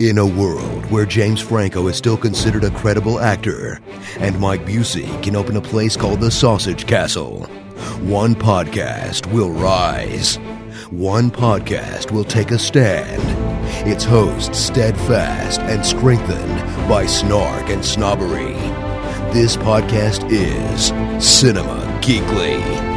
In a world where James Franco is still considered a credible actor and Mike Busey can open a place called the Sausage Castle, one podcast will rise. One podcast will take a stand. Its hosts steadfast and strengthened by snark and snobbery. This podcast is Cinema Geekly.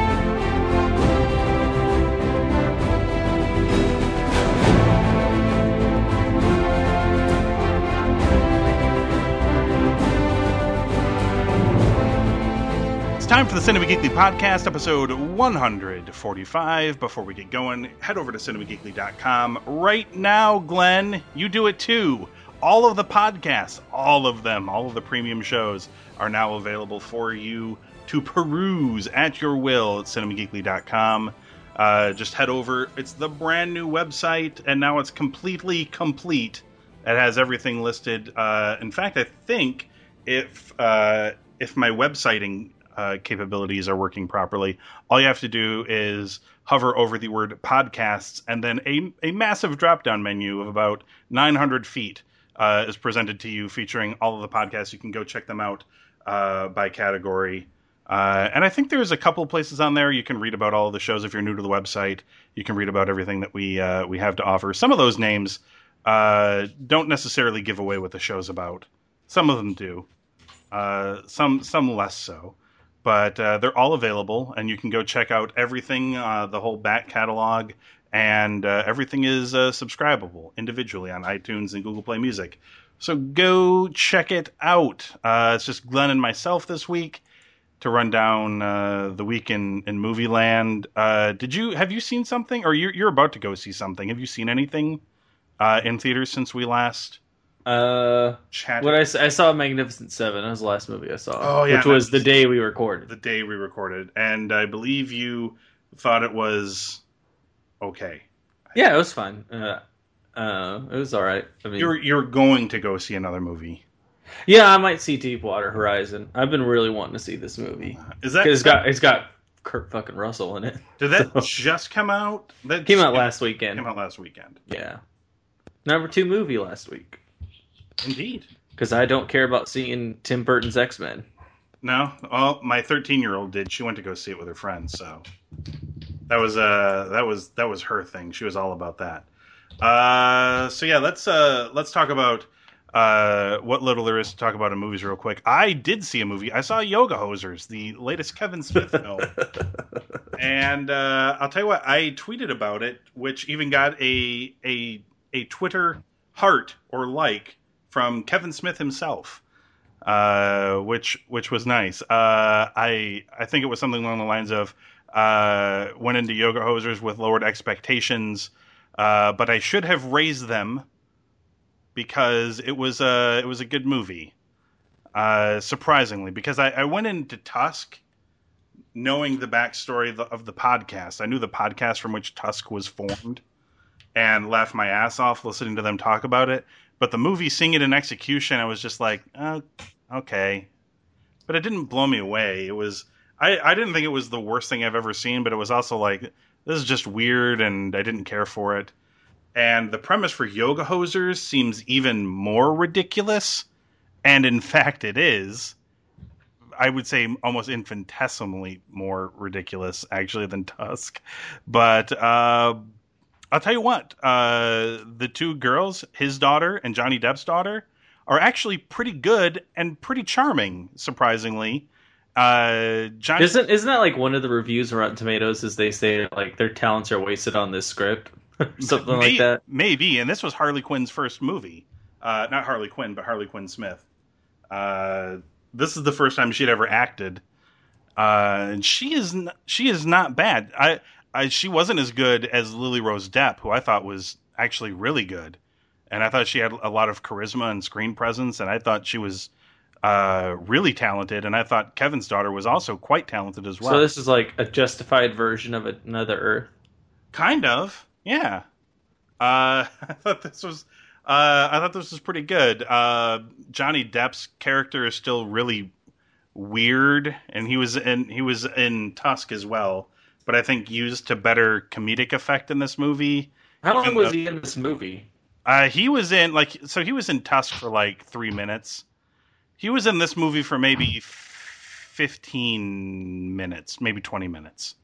Time for the Cinema Geekly podcast, episode 145. Before we get going, head over to cinemageekly.com. Right now, Glenn, you do it too. All of the podcasts, all of them, all of the premium shows are now available for you to peruse at your will at cinemageekly.com. Uh, just head over. It's the brand new website, and now it's completely complete. It has everything listed. Uh, in fact, I think if uh, if my websiting uh, capabilities are working properly, all you have to do is hover over the word podcasts, and then a, a massive drop down menu of about 900 feet uh, is presented to you, featuring all of the podcasts. You can go check them out uh, by category. Uh, and I think there's a couple places on there you can read about all of the shows. If you're new to the website, you can read about everything that we uh, we have to offer. Some of those names uh, don't necessarily give away what the show's about. Some of them do. some some less so but uh, they're all available, and you can go check out everything, uh, the whole back catalog, and uh, everything is uh, subscribable individually on iTunes and Google Play Music. So go check it out. Uh, it's just Glenn and myself this week to run down uh, the week in, in movie land. did you have you seen something, or you're, you're about to go see something? Have you seen anything in theaters since we last? Uh, what I, I saw Magnificent Seven. That was the last movie I saw. Oh yeah, which was the day we recorded. The day we recorded, and I believe you thought it was okay. Yeah, it was fun. Uh, uh, it was all right. I mean, you're you're going to go see another movie. Yeah, I might see Deepwater Horizon. I've been really wanting to see this movie. Is that it's got it's got Kurt fucking Russell in it. Did that so. just come out? That came out last weekend. Came out last weekend. Yeah, number two movie last week. Indeed. Because I don't care about seeing Tim Burton's X Men. No, well, my 13 year old did. She went to go see it with her friends, so that was uh that was that was her thing. She was all about that. Uh, so yeah, let's uh let's talk about uh what little there is to talk about in movies real quick. I did see a movie. I saw Yoga Hosers, the latest Kevin Smith film, and uh, I'll tell you what, I tweeted about it, which even got a a a Twitter heart or like from Kevin Smith himself, uh, which which was nice. Uh, I I think it was something along the lines of uh, went into yoga hosers with lowered expectations, uh, but I should have raised them because it was a it was a good movie. Uh, surprisingly, because I, I went into Tusk knowing the backstory of the, of the podcast. I knew the podcast from which Tusk was formed and laughed my ass off listening to them talk about it. But the movie, seeing it in execution, I was just like, oh, okay. But it didn't blow me away. It was I, I didn't think it was the worst thing I've ever seen, but it was also like this is just weird, and I didn't care for it. And the premise for Yoga Hosers seems even more ridiculous, and in fact, it is. I would say almost infinitesimally more ridiculous actually than Tusk, but uh, I'll tell you what, uh, the two girls, his daughter and Johnny Depp's daughter, are actually pretty good and pretty charming, surprisingly. Uh, Johnny isn't isn't that like one of the reviews on Rotten Tomatoes? Is they say like their talents are wasted on this script, something May, like that. Maybe, and this was Harley Quinn's first movie. Uh, not Harley Quinn, but Harley Quinn Smith. Uh, this is the first time she'd ever acted, uh, and she is n- she is not bad. I I, she wasn't as good as Lily Rose Depp, who I thought was actually really good, and I thought she had a lot of charisma and screen presence, and I thought she was uh, really talented, and I thought Kevin's daughter was also quite talented as well. So this is like a justified version of another Earth. Kind of, yeah. Uh, I thought this was. Uh, I thought this was pretty good. Uh, Johnny Depp's character is still really weird, and he was in he was in Tusk as well but I think used to better comedic effect in this movie. How long was he in this movie? Uh, he was in like so he was in Tusk for like three minutes. He was in this movie for maybe fifteen minutes, maybe twenty minutes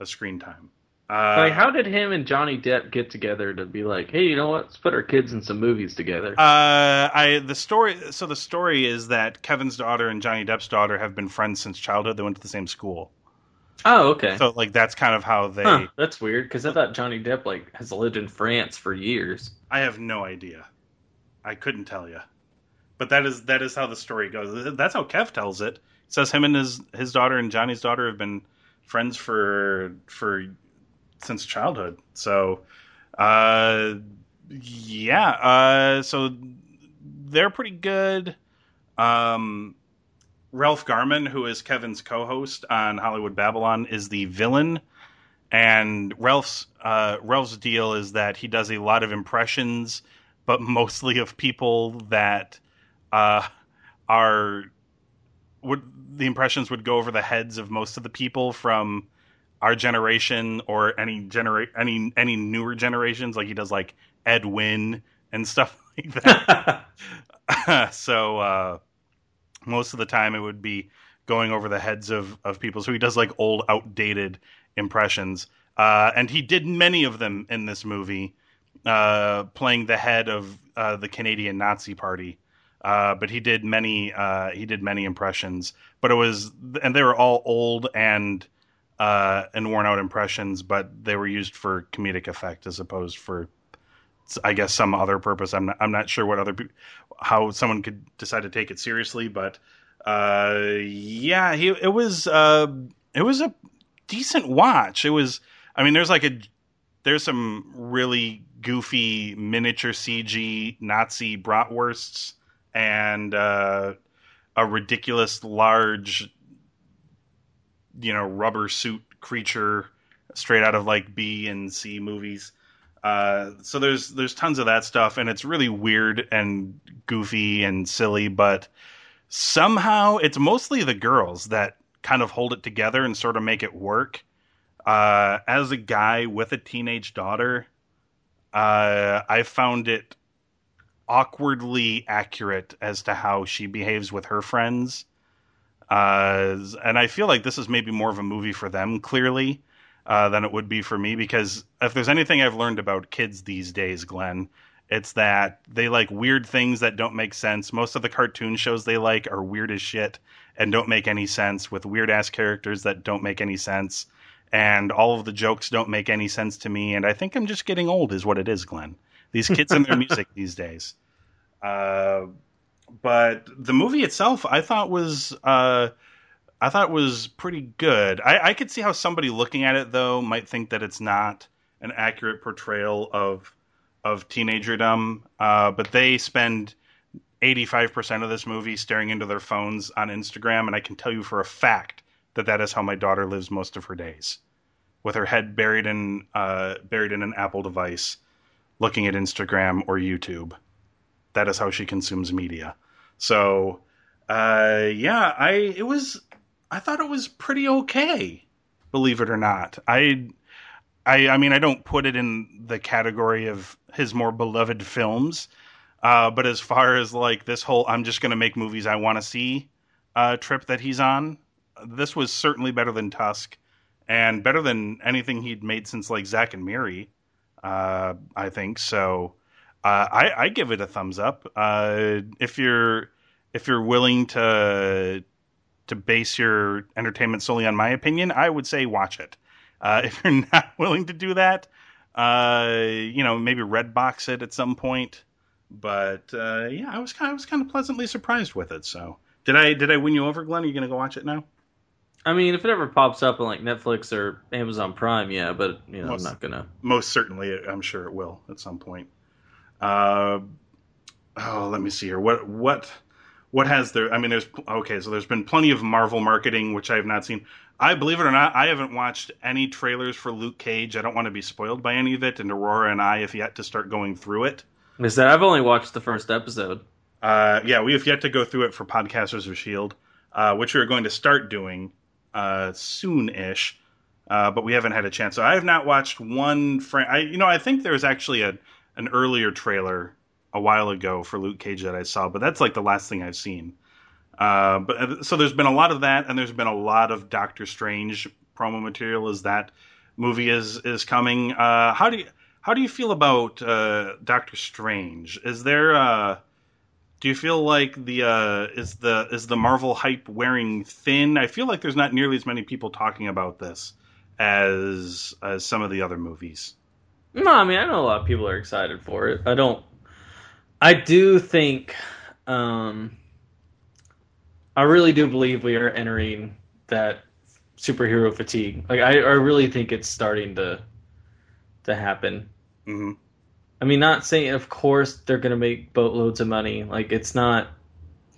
of screen time. Uh, like, how did him and Johnny Depp get together to be like, hey, you know what? Let's put our kids in some movies together. Uh, I the story. So the story is that Kevin's daughter and Johnny Depp's daughter have been friends since childhood. They went to the same school. Oh, okay. So like that's kind of how they. Huh, that's weird because I thought Johnny Depp like has lived in France for years. I have no idea. I couldn't tell you, but that is that is how the story goes. That's how Kev tells it. It says him and his his daughter and Johnny's daughter have been friends for for since childhood. So, uh, yeah. Uh, so they're pretty good. Um, Ralph Garman, who is Kevin's co-host on Hollywood Babble-On, is the villain, and Ralph's uh, Ralph's deal is that he does a lot of impressions, but mostly of people that uh, are would the impressions would go over the heads of most of the people from our generation or any genera- any any newer generations. Like he does like Ed Wynn and stuff like that. so. Uh, most of the time it would be going over the heads of, of people. So he does like old, outdated impressions. Uh, and he did many of them in this movie, uh, playing the head of uh, the Canadian Nazi Party. Uh, but he did many uh, he did many impressions. But it was and they were all old and uh, and worn out impressions, but they were used for comedic effect as opposed for I guess some other purpose. I'm not, I'm not sure what other how someone could decide to take it seriously, but uh, yeah, he it was uh, it was a decent watch. It was I mean, there's like a there's some really goofy miniature CG Nazi bratwursts and uh, a ridiculous large you know rubber suit creature straight out of like B and C movies. Uh, so there's there's tons of that stuff, and it's really weird and goofy and silly, but somehow it's mostly the girls that kind of hold it together and sort of make it work. Uh, as a guy with a teenage daughter, uh, I found it awkwardly accurate as to how she behaves with her friends. Uh, and I feel like this is maybe more of a movie for them, clearly uh, than it would be for me because if there's anything I've learned about kids these days, Glenn, it's that they like weird things that don't make sense. Most of the cartoon shows they like are weird as shit and don't make any sense with weird ass characters that don't make any sense. And all of the jokes don't make any sense to me. And I think I'm just getting old, is what it is, Glenn. These kids and their music these days. Uh, but the movie itself, I thought was uh, I thought was pretty good. I, I could see how somebody looking at it though might think that it's not an accurate portrayal of of teenagerdom. Uh, but they spend 85% of this movie staring into their phones on Instagram, and I can tell you for a fact that that is how my daughter lives most of her days, with her head buried in uh, buried in an Apple device, looking at Instagram or YouTube. That is how she consumes media. So, uh, yeah, I it was I thought it was pretty okay, believe it or not. I I I mean I don't put it in the category of his more beloved films. Uh, but as far as like this whole I'm just to make movies I want to see uh, trip that he's on, this was certainly better than Tusk and better than anything he'd made since like Zack and Miri. Uh, I think so. Uh, I, I give it a thumbs up. Uh, if you're if you're willing to to base your entertainment solely on my opinion, I would say watch it. Uh, if you're not willing to do that, uh, you know, maybe red box it at some point. But uh, yeah, I was kind of, I was kind of pleasantly surprised with it. So did I did I win you over, Glenn? Are you going to go watch it now? I mean, if it ever pops up on like Netflix or Amazon Prime, yeah, but you know, most, I'm not gonna. Most certainly, I'm sure it will at some point. Uh, oh, let me see here. What what what has there? I mean, there's okay. So there's been plenty of Marvel marketing, which I have not seen. I believe it or not, I haven't watched any trailers for Luke Cage. I don't want to be spoiled by any of it, and Aurora and I have yet to start going through it. Is that I've only watched the first episode. Uh, yeah, we have yet to go through it for Podcasters of Shield, uh, which we are going to start doing uh, soon-ish. Uh, but we haven't had a chance. So I have not watched one frame. I, you know, I think there's actually a an earlier trailer a while ago for Luke Cage that I saw, but that's like the last thing I've seen. Uh, but uh, so there's been a lot of that, and there's been a lot of Doctor Strange promo material as that movie is is coming. Uh, how do you how do you feel about uh, Doctor Strange? Is there uh, do you feel like the uh, is the is the Marvel hype wearing thin? I feel like there's not nearly as many people talking about this as as some of the other movies. No, I mean I know a lot of people are excited for it. I don't. I do think. Um, I really do believe we are entering that superhero fatigue. Like I, I really think it's starting to to happen. hmm I mean, not saying of course they're gonna make boatloads of money. Like it's not.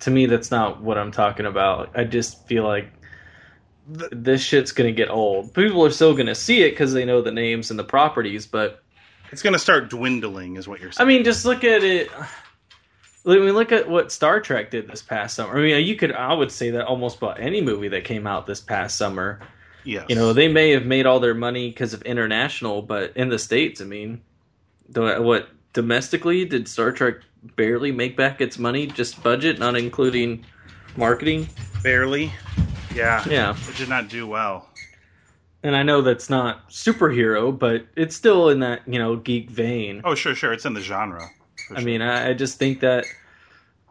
To me, that's not what I'm talking about. I just feel like th- this shit's gonna get old. People are still gonna see it because they know the names and the properties, but It's going to start dwindling, is what you're saying. I mean, just look at it. I mean, look at what Star Trek did this past summer. I mean, you could, I would say that almost about any movie that came out this past summer. yes. You know, they may have made all their money because of international, but in the states, I mean, what domestically did Star Trek barely make back its money, just budget, not including marketing? barely. Yeah. Yeah, It did not do well. And I know that's not superhero, but it's still in that you know geek vein. Oh, sure, sure. It's in the genre. I sure. mean, I, I just think that,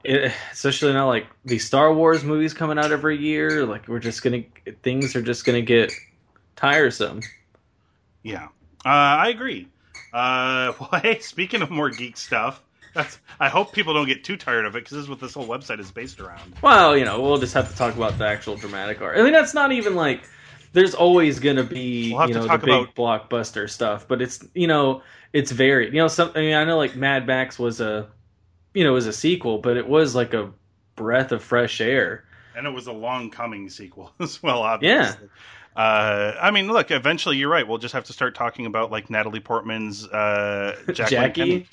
it, especially now, like the Star Wars movies coming out every year, like we're just gonna things are just gonna get tiresome. Yeah, uh, I agree. Uh, well, hey, speaking of more geek stuff, that's. I hope people don't get too tired of it because this is what this whole website is based around. Well, you know, we'll just have to talk about the actual dramatic art. I mean, that's not even like. There's always gonna be We'll you know the big about- blockbuster stuff, but it's you know it's varied. You know, some I mean I know like Mad Max was a, you know, was a sequel, but it was like a breath of fresh air. And it was a long coming sequel as well, obviously. Uh, I mean, look, eventually you're right. We'll just have to start talking about like Natalie Portman's uh, Jack Jackie, Lincoln.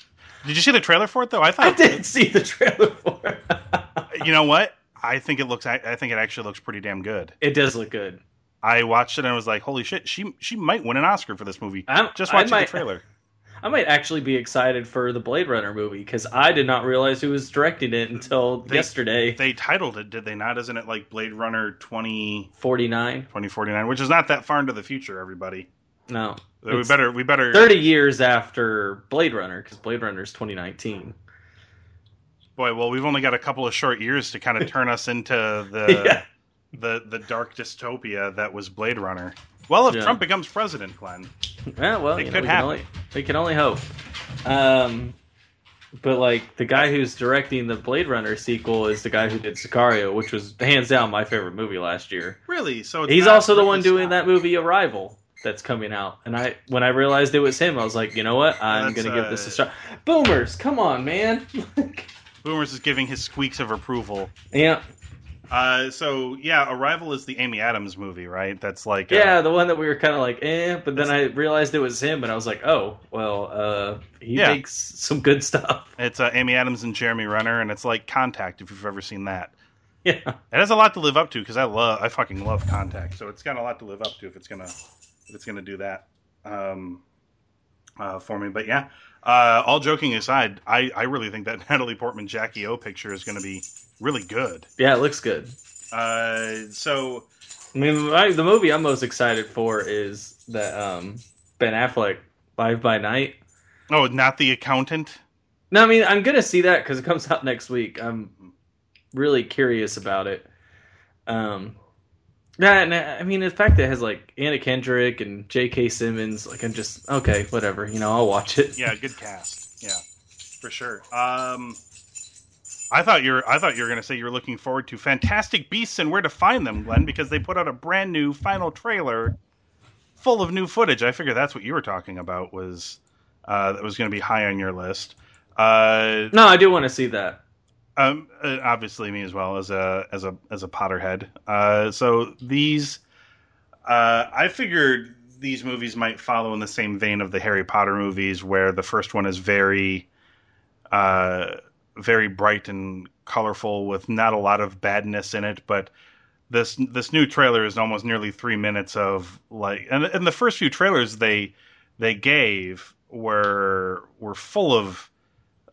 Did you see the trailer for it though? I thought I did see the trailer for. it. you know what? I think it looks. I, I think it actually looks pretty damn good. It does look good. I watched it and I was like, "Holy shit! She she might win an Oscar for this movie." I'm, Just I watching might, the trailer. I might actually be excited for the Blade Runner movie because I did not realize who was directing it until They- yesterday. They titled it, did they not? Isn't it like Blade Runner 20, Forty nine. 2049, which is not that far into the future, everybody. No, We better we better thirty years after Blade Runner because Blade Runner is twenty nineteen. boy, well, we've only got a couple of short years to kind of turn us into the yeah. The the dark dystopia that was Blade Runner. Well, if Yeah. Trump becomes president, Glenn. Yeah, well, It you know, could we happen. Can only, we can only hope. Um, but like the guy who's directing the Blade Runner sequel is the guy who did Sicario, which was hands down my favorite movie last year. Really? So it's He's also the one doing that movie Arrival that's coming out. And I when I realized it was him, I was like, you know what? I'm That's, gonna give this a uh, shot. Boomers, come on, man. Boomers is giving his squeaks of approval. yeah, Uh, so yeah, Arrival is the Amy Adams movie, right? That's like uh, yeah, the one that we were kind of like, eh, but then I realized it was him, and I was like, oh, well, uh, he Yeah. makes some good stuff. It's uh, Amy Adams and Jeremy Renner, and it's like Contact. If you've ever seen that, Yeah, it has a lot to live up to because I love, I fucking love Contact. So it's got a lot to live up to if it's gonna, if it's gonna do that, um, uh, for me. But yeah, uh, all joking aside, I, I really think that Natalie Portman Jackie O picture is gonna be really good. yeah, it looks good. Uh, so I mean, my, the movie I'm most excited for is that um, Ben Affleck Live by Night. oh, not the accountant. No, I mean I'm gonna see that because it comes out next week. I'm really curious about it. Um, yeah, and, I mean the fact that it has like Anna Kendrick and J.K. Simmons, like I'm just okay, whatever. You know, I'll watch it. Yeah, good cast. Yeah, for sure. Um, I thought you were I thought you were going to say you were looking forward to Fantastic Beasts and Where to Find Them, Glenn, because they put out a brand new final trailer full of new footage. I figure that's what you were talking about was uh, that was going to be high on your list. Uh, No, I do want to see that. Um, uh, obviously me as well as a as a as a Potterhead. Uh, so these, uh, I figured these movies might follow in the same vein of the Harry Potter movies, where the first one is very, uh, very bright and colorful with not a lot of badness in it, but. This this new trailer is almost nearly three minutes of like, and and the first few trailers they they gave were were full of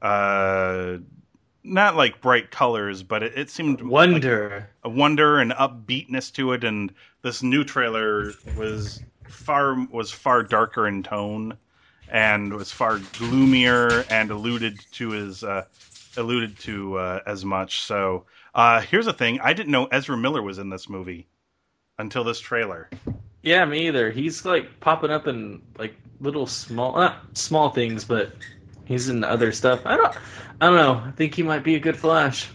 uh, not like bright colors, but it, it seemed Wonder. a wonder and upbeatness to it. And this new trailer was far was far darker in tone and was far gloomier and alluded to as uh, alluded to uh, as much. So uh, here's the thing: I didn't know Ezra Miller was in this movie until this trailer. Yeah, me either. He's like popping up in like little small, not small things, but he's in other stuff. I don't, I don't know. I think he might be a good Flash.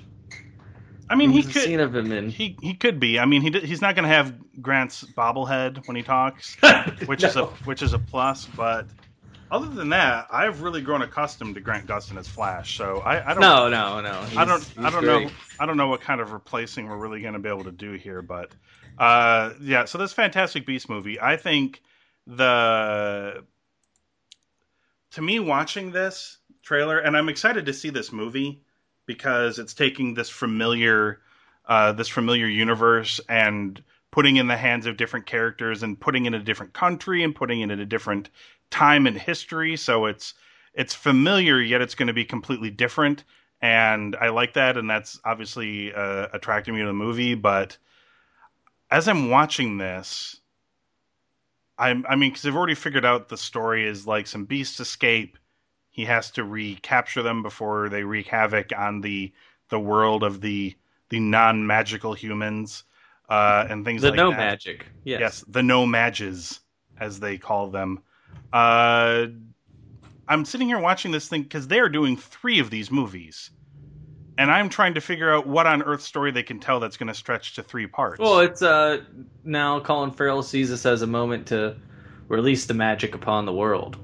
I mean, he could scene of him in. he he could be. I mean, he he's not going to have Grant's bobblehead when he talks, which is a which is a plus. But other than that, I've really grown accustomed to Grant Gustin as Flash. So I, I don't No, no, no. I don't I don't great. know I don't know what kind of replacing we're really going to be able to do here, but uh, yeah. So this Fantastic Beast movie, I think the to me watching this trailer, and I'm excited to see this movie because it's taking this familiar uh, this familiar universe and putting in the hands of different characters and putting in a different country and putting it in a different time in history. So it's it's familiar yet it's going to be completely different and I like that, and that's obviously uh, attracting me to the movie. But as I'm watching this, I'm I mean, because they've already figured out the story is like some beasts escape. He has to recapture them before they wreak havoc on the the world of the the non magical humans uh, and things The like no that. magic. Yes. Yes, the no mages, as they call them. Uh, I'm sitting here watching this thing because they are doing three of these movies, and I'm trying to figure out what on earth story they can tell that's going to stretch to three parts. Well, it's uh now Colin Farrell sees this as a moment to release the magic upon the world.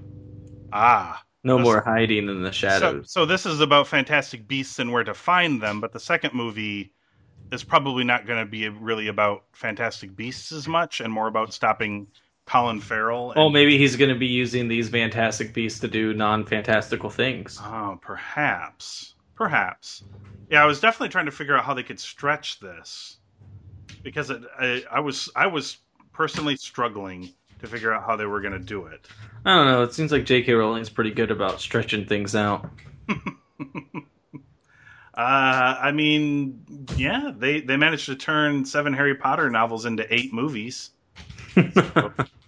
ah, No This- more hiding in the so, shadows. so this is about fantastic beasts and where to find them, but the second movie is probably not going to be really about fantastic beasts as much, and more about stopping Colin Farrell. And, oh, maybe he's going to be using these fantastic beasts to do non-fantastical things. Oh, perhaps. Perhaps. Yeah, I was definitely trying to figure out how they could stretch this because it, I, I was I was personally struggling to figure out how they were going to do it. I don't know. It seems like J.K. Rowling's pretty good about stretching things out. Uh, I mean, yeah, they they managed to turn seven Harry Potter novels into eight movies.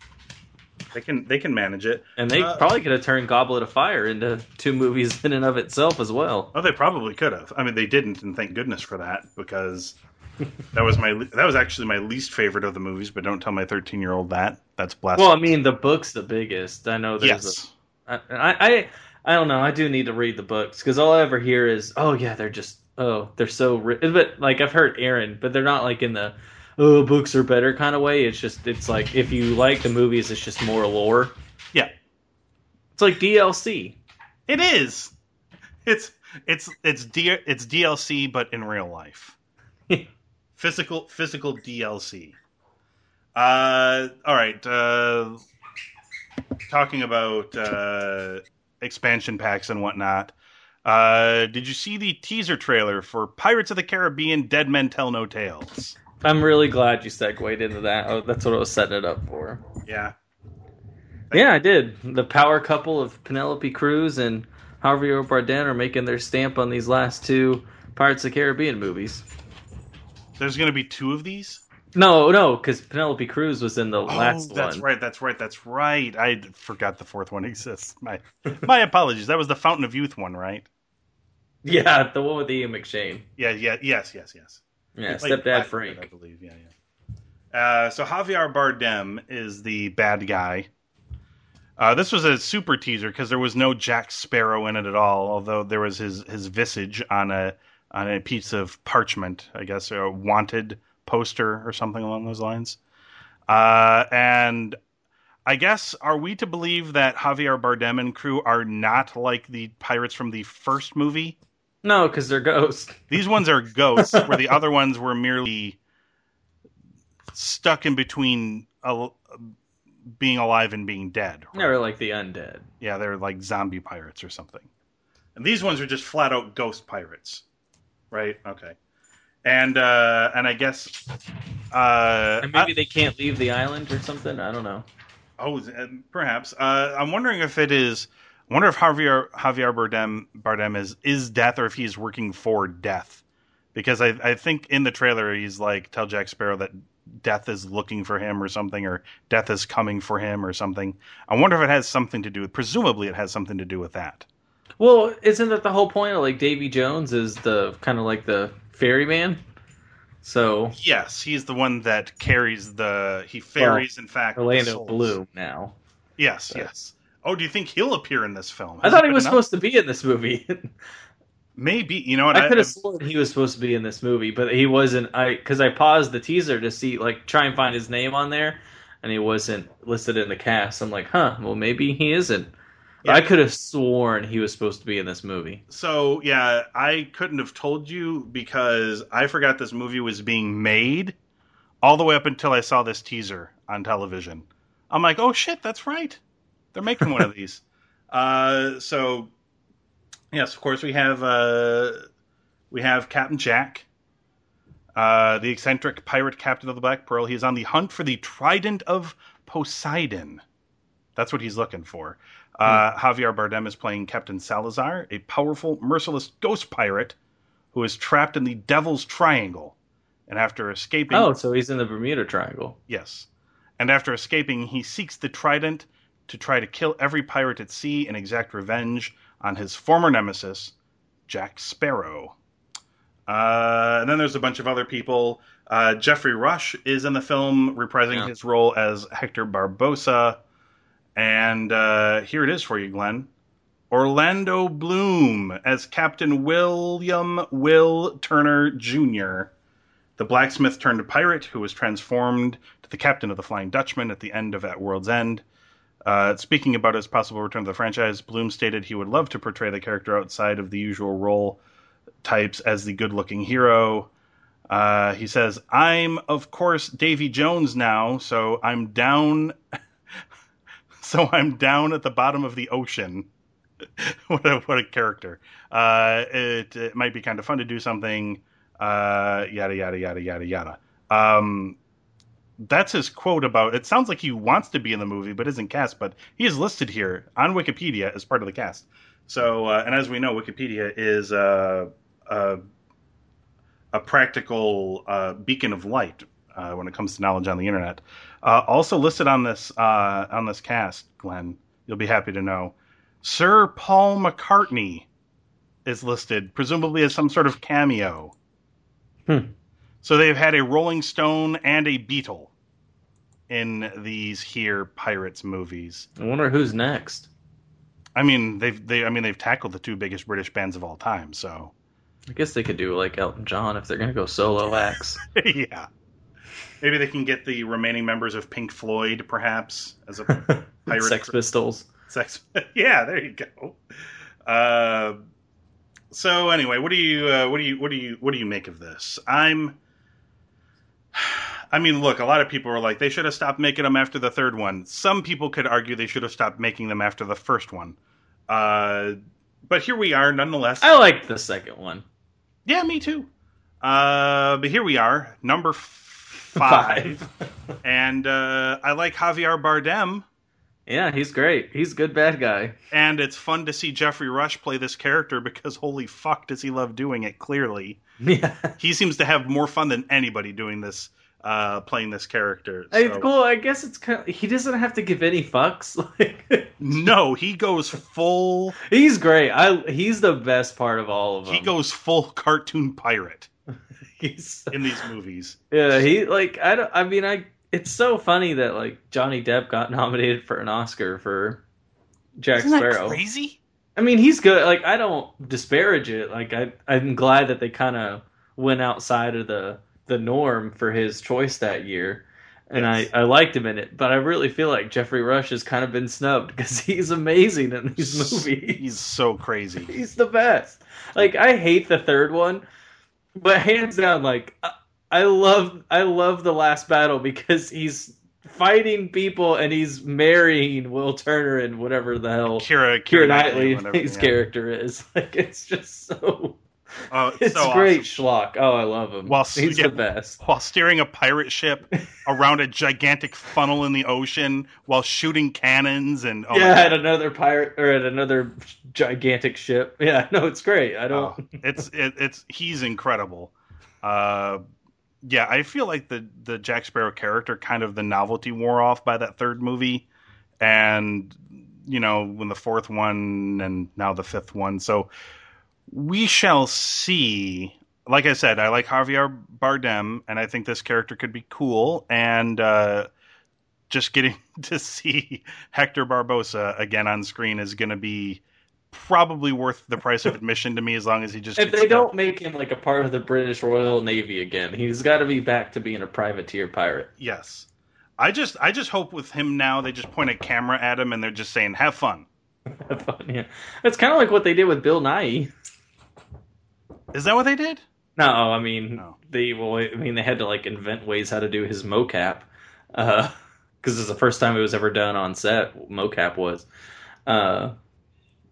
They can they can manage it. and they Uh, probably could have turned Goblet of Fire into two movies in and of itself as well. Oh, they probably could have. I mean, they didn't, and thank goodness for that because that was my that was actually my least favorite of the movies. But don't tell my thirteen year old that. That's blasphemy. Well, I mean, the book's the biggest. I know there's yes. a. I, I I don't know. I do need to read the books because all I ever hear is, "Oh yeah, they're just oh they're so." Ri-. But like I've heard Aaron, but they're not like in the oh books are better kind of way. It's just it's like if you like the movies, it's just more lore. Yeah. It's like DLC. It is. It's it's it's D, it's DLC, but in real life. physical physical DLC. Uh, all right. Uh, talking about uh, expansion packs and whatnot. Uh, did you see the teaser trailer for Pirates of the Caribbean: Dead Men Tell No Tales? I'm really glad you segued into that. Oh, that's what I was setting it up for. Yeah. Yeah, I did. The power couple of Penelope Cruz and Javier Bardem are making their stamp on these last two Pirates of the Caribbean movies. There's going to be two of these. No, no, because Penelope Cruz was in the oh, last oh, that's one. right. That's right. That's right. I forgot the fourth one exists. My my apologies. That was the Fountain of Youth one, right? Yeah, the one with Ian McShane. Yeah. Yeah. Yes. Yes. Yes. Yeah, stepdad Frank. I believe. Yeah. Yeah. Uh, so Javier Bardem is the bad guy. Uh, this was a super teaser because there was no Jack Sparrow in it at all, although there was his his visage on a on a piece of parchment, I guess, a wanted poster or something along those lines. Uh, and I guess are we to believe that Javier Bardem and crew are not like the pirates from the first movie? No, because they're ghosts. These ones are ghosts, where the other ones were merely stuck in between al- being alive and being dead. right? They're like the undead. Yeah, they're like zombie pirates or something. And these ones are just flat out ghost pirates, right? Okay. And uh, and I guess uh, And maybe they can't leave the island or something. I don't know. Oh, uh, perhaps. Uh, I'm wondering if it is I wonder if Javier Javier Bardem Bardem is is death or if he's working for death, because I I think in the trailer he's like tell Jack Sparrow that death is looking for him or something or death is coming for him or something. I wonder if it has something to do with. Presumably, it has something to do with that. Well, isn't that the whole point of like Davy Jones is the kind of like the ferryman? So Yes, he's the one that carries the. He ferries, in fact, the Orlando. Bloom now. Yes, yes. Oh, do you think he'll appear in this film? I thought he was been supposed to be in this movie. Maybe you know what I could have sworn he was supposed to be in this movie, but he wasn't. I because I paused the teaser to see like try and find his name on there, and he wasn't listed in the cast. I'm like, huh? Well, maybe he isn't. Yeah. I could have sworn he was supposed to be in this movie. So yeah, I couldn't have told you because I forgot this movie was being made all the way up until I saw this teaser on television. I'm like, oh shit, that's right. They're making one of these. Uh, so yes, of course we have uh, we have Captain Jack, uh, the eccentric pirate captain of the Black Pearl. He is on the hunt for the Trident of Poseidon. That's what he's looking for. Uh, Javier Bardem is playing Captain Salazar, a powerful, merciless ghost pirate who is trapped in the Devil's Triangle. And after escaping, Oh, so he's in the Bermuda Triangle. yes, and after escaping, he seeks the Trident to try to kill every pirate at sea and exact revenge on his former nemesis, Jack Sparrow. Uh, and then there's a bunch of other people. Uh, Geoffrey Rush is in the film, reprising Yeah. his role as Hector Barbossa. And uh, here it is for you, Glenn. Orlando Bloom as Captain William Will Turner Jr., the blacksmith turned pirate who was transformed to the captain of the Flying Dutchman at the end of At World's End. Uh, speaking about his possible return to the franchise, Bloom stated he would love to portray the character outside of the usual role types as the good looking hero. Uh, he says, I'm, of course, Davy Jones now, so I'm down. so I'm down at the bottom of the ocean. what, a, what a character. Uh, it, it might be kind of fun to do something. Uh, yada, yada, yada, yada, yada. Um, that's his quote about it sounds like he wants to be in the movie but isn't cast but he is listed here on wikipedia as part of the cast. So uh, and as we know wikipedia is uh, uh, a practical uh, beacon of light uh, when it comes to knowledge on the internet. Uh, also listed on this uh, on this cast glenn you'll be happy to know sir paul mccartney is listed presumably as some sort of cameo. Hmm. so they've had a rolling stone and a Beatle in these here pirates movies. I wonder who's next. I mean, they've they I mean they've tackled the two biggest British bands of all time. So I guess they could do like Elton John if they're gonna go solo acts. yeah, maybe they can get the remaining members of Pink Floyd, perhaps as a pirate Sex cr- Pistols. sex. yeah, there you go. Uh, so anyway, what do you uh, what do you what do you what do you make of this? I'm. I mean, look, a lot of people were like they should have stopped making them after the third one. Some people could argue they should have stopped making them after the first one. Uh, but here we are, nonetheless. I liked the second one. Yeah, me too. Uh, but here we are, number f- five, and uh, I like Javier Bardem. Yeah, he's great. He's a good bad guy. And it's fun to see Geoffrey Rush play this character because holy fuck does he love doing it, clearly. Yeah. He seems to have more fun than anybody doing this, uh, playing this character. It's cool. I guess it's kind of, he doesn't have to give any fucks. Like No, he goes full, he's great. I he's the best part of all of them. he goes full cartoon pirate He's, in these movies. yeah, he like I don't. I mean, I. It's so funny that like Johnny Depp got nominated for an Oscar for Jack Isn't that Sparrow. crazy? I mean, he's good. Like I don't disparage it. Like I, I'm glad that they kind of went outside of the the norm for his choice that year, and Yes. I I liked him in it. But I really feel like Geoffrey Rush has kind of been snubbed because he's amazing in these movies. He's so crazy. He's the best. Like I hate the third one, but hands down, like I, I love I love the last battle because he's fighting people and he's marrying Will Turner and whatever the hell Kira, Keira Knightley, whatever, his yeah. character is. Like it's just so Oh, uh, it's, It's so uh, great, awesome. Schlock. Oh, I love him. While- He's yeah. the best. While steering a pirate ship around a gigantic funnel in the ocean, while shooting cannons and oh yeah, at another pirate or at another gigantic ship. Yeah, no, it's great. I don't. Oh, it's it, it's he's incredible. Uh, yeah, I feel like the the Jack Sparrow character kind of the novelty wore off by that third movie, and you know when the fourth one and now the fifth one. So we shall see. Like I said, I like Javier Bardem, and I think this character could be cool. And uh, just getting to see Hector Barbossa again on screen is going to be probably worth the price of admission to me as long as he just if they don't make him like a part of the British Royal Navy again, he's got to be back to being a privateer pirate. yes i just i just hope with him now they just point a camera at him and they're just saying have fun Have fun, yeah. It's kind of like what they did with Bill Nighy. Is that what they did No, I mean No. they. Well, I mean they had to like invent ways how to do his mocap, because it's the first time it was ever done on set. Mocap was, uh,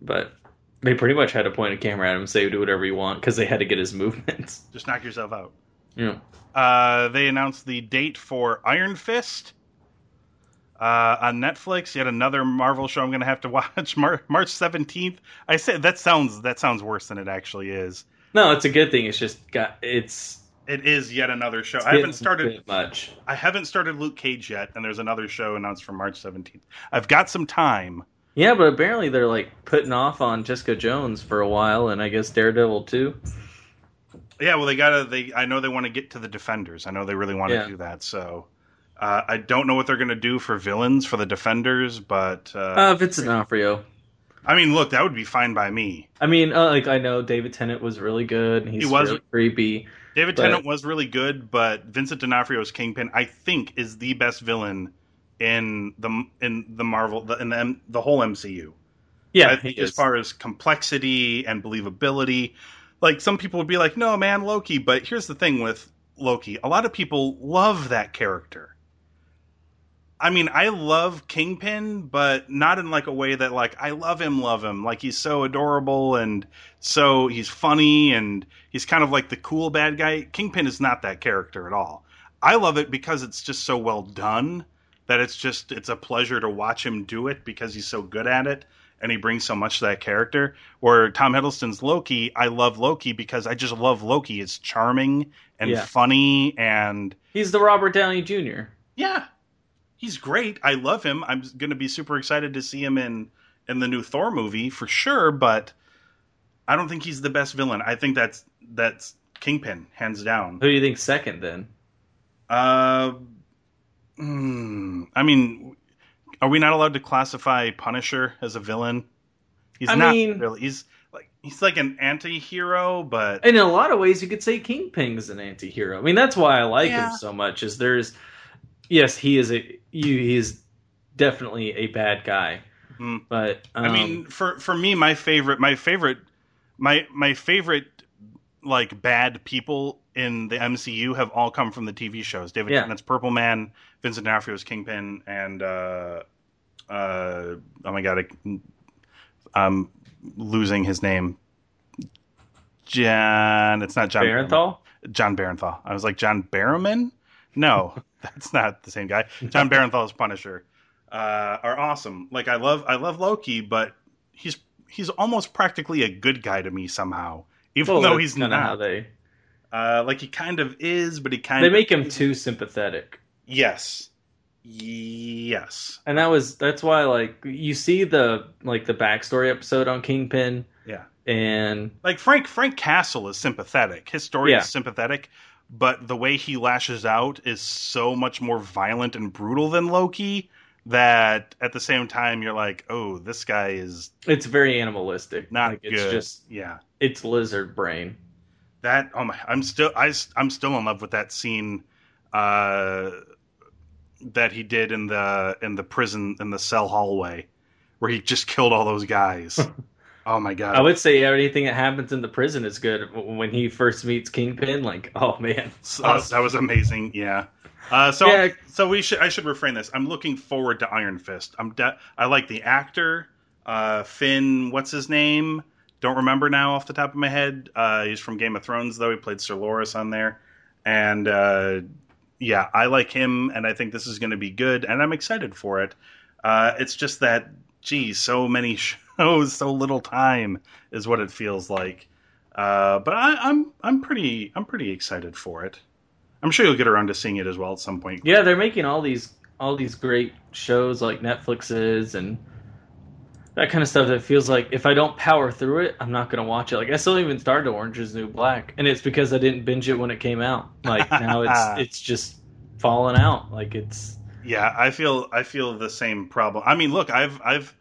but they pretty much had to point a camera at him and say do whatever you want because they had to get his movements. just knock yourself out Yeah. uh, they announced the date for iron fist uh, on Netflix, yet another Marvel show I'm going to have to watch Mar- March 17th. I said that sounds that sounds worse than it actually is. No, it's a good thing. It's just got it's. It is yet another show. I haven't started much. I haven't started Luke Cage yet, and there's another show announced for March 17th. I've got some time. Yeah, but apparently they're like putting off on Jessica Jones for a while, and I guess Daredevil too. Yeah, well, they gotta. They I know they want to get to the Defenders. I know they really want to Yeah. do that. So uh, I don't know what they're gonna do for villains for the Defenders, but uh, Uh, Vincent D'Onofrio. I mean, look, that would be fine by me. I mean, uh, like I know David Tennant was really good. and He's He was. really creepy. David But- Tennant was really good, but Vincent D'Onofrio's Kingpin, I think, is the best villain in the in the Marvel the, in the, the whole MCU. Yeah, I think as far as complexity and believability, like some people would be like, "No, man, Loki." But here's the thing with Loki: a lot of people love that character. I mean, I love Kingpin, but not in like a way that like I love him, love him. Like he's so adorable and so he's funny and he's kind of like the cool bad guy. Kingpin is not that character at all. I love it because it's just so well done that it's just it's a pleasure to watch him do it because he's so good at it and he brings so much to that character. Where Tom Hiddleston's Loki, I love Loki because I just love Loki. It's charming and Yeah. funny and He's the Robert Downey Jr. yeah, he's great. I love him. I'm going to be super excited to see him in in the new Thor movie for sure. But I don't think he's the best villain. I think that's that's Kingpin hands down. Who do you think second then? Uh, hmm, I mean, are we not allowed to classify Punisher as a villain? He's I not mean- really. He's like he's like an anti-hero, but In a lot of ways, you could say Kingpin's an anti-hero. I mean, that's why I like Yeah. him so much. Is there's, yes, he is a you. He is definitely a bad guy. Hmm. But um, I mean, for for me, my favorite, my favorite, my my favorite, like bad people in the MCU have all come from the TV shows. David Yeah. Tennant's Purple Man, Vincent D'Onofrio's Kingpin, and uh, uh, oh my god, I, I'm losing his name. John, it's not Jon Bernthal. Jon Bernthal. I was like John Barrowman. No, that's not the same guy. John Bernthal's Punisher uh, are awesome. Like I love I love Loki, but he's he's almost practically a good guy to me somehow, even Well, though he's not. How they Uh, like he kind of is, but he kind they of make him too sympathetic. yes, yes, and that was that's why like you see the like the backstory episode on Kingpin yeah. and Like Frank Frank Castle is sympathetic. His story Yeah. is sympathetic, but the way he lashes out is so much more violent and brutal than Loki that at the same time you're like, oh, this guy is it's very animalistic. not like good. it's just yeah. it's lizard brain. That oh my, I'm still I am still in love with that scene uh, that he did in the in the prison in the cell hallway where he just killed all those guys. oh my god! I would say everything that happens in the prison is good. When he first meets Kingpin, like oh man, So, uh, that was amazing. Yeah. Uh, so Yeah. so we should I should refrain this. I'm looking forward to Iron Fist. I'm de- I like the actor uh, Finn. What's his name? Don't remember now off the top of my head. Uh, he's from Game of Thrones, though. He played Sir Loras on there, and uh, yeah, I like him, and I think this is going to be good, and I'm excited for it. Uh, it's just that, geez, so many shows, so little time is what it feels like. Uh, but I, I'm I'm pretty I'm pretty excited for it. I'm sure you'll get around to seeing it as well at some point. Yeah, they're making all these all these great shows like Netflix is and that kind of stuff that feels like if I don't power through it, I'm not gonna watch it. Like I still even started Orange is New Black, and it's because I didn't binge it when it came out. Like now it's it's just falling out. Like it's Yeah, I feel I feel the same problem. I mean, look, I've I've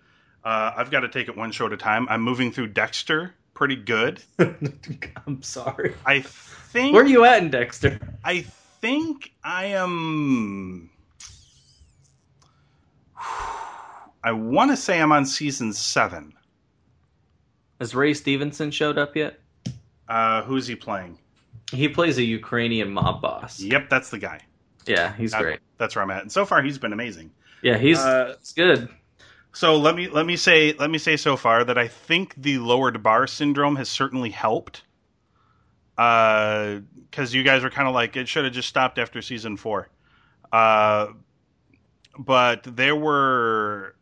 uh, I've got to take it one show at a time. I'm moving through Dexter pretty good. I'm sorry. I think Where are you at in Dexter? I think I am. I want to say I'm on season seven. Has Ray Stevenson showed up yet? Uh, who's he playing? He plays a Ukrainian mob boss. Yep, that's the guy. Yeah, he's That- great. That's where I'm at. And so far, he's been amazing. Yeah, he's Uh, it's good. So let me let me say let me say so far that I think the lowered bar syndrome has certainly helped. Because you guys were kind of like it should have just stopped after season four, uh, but there were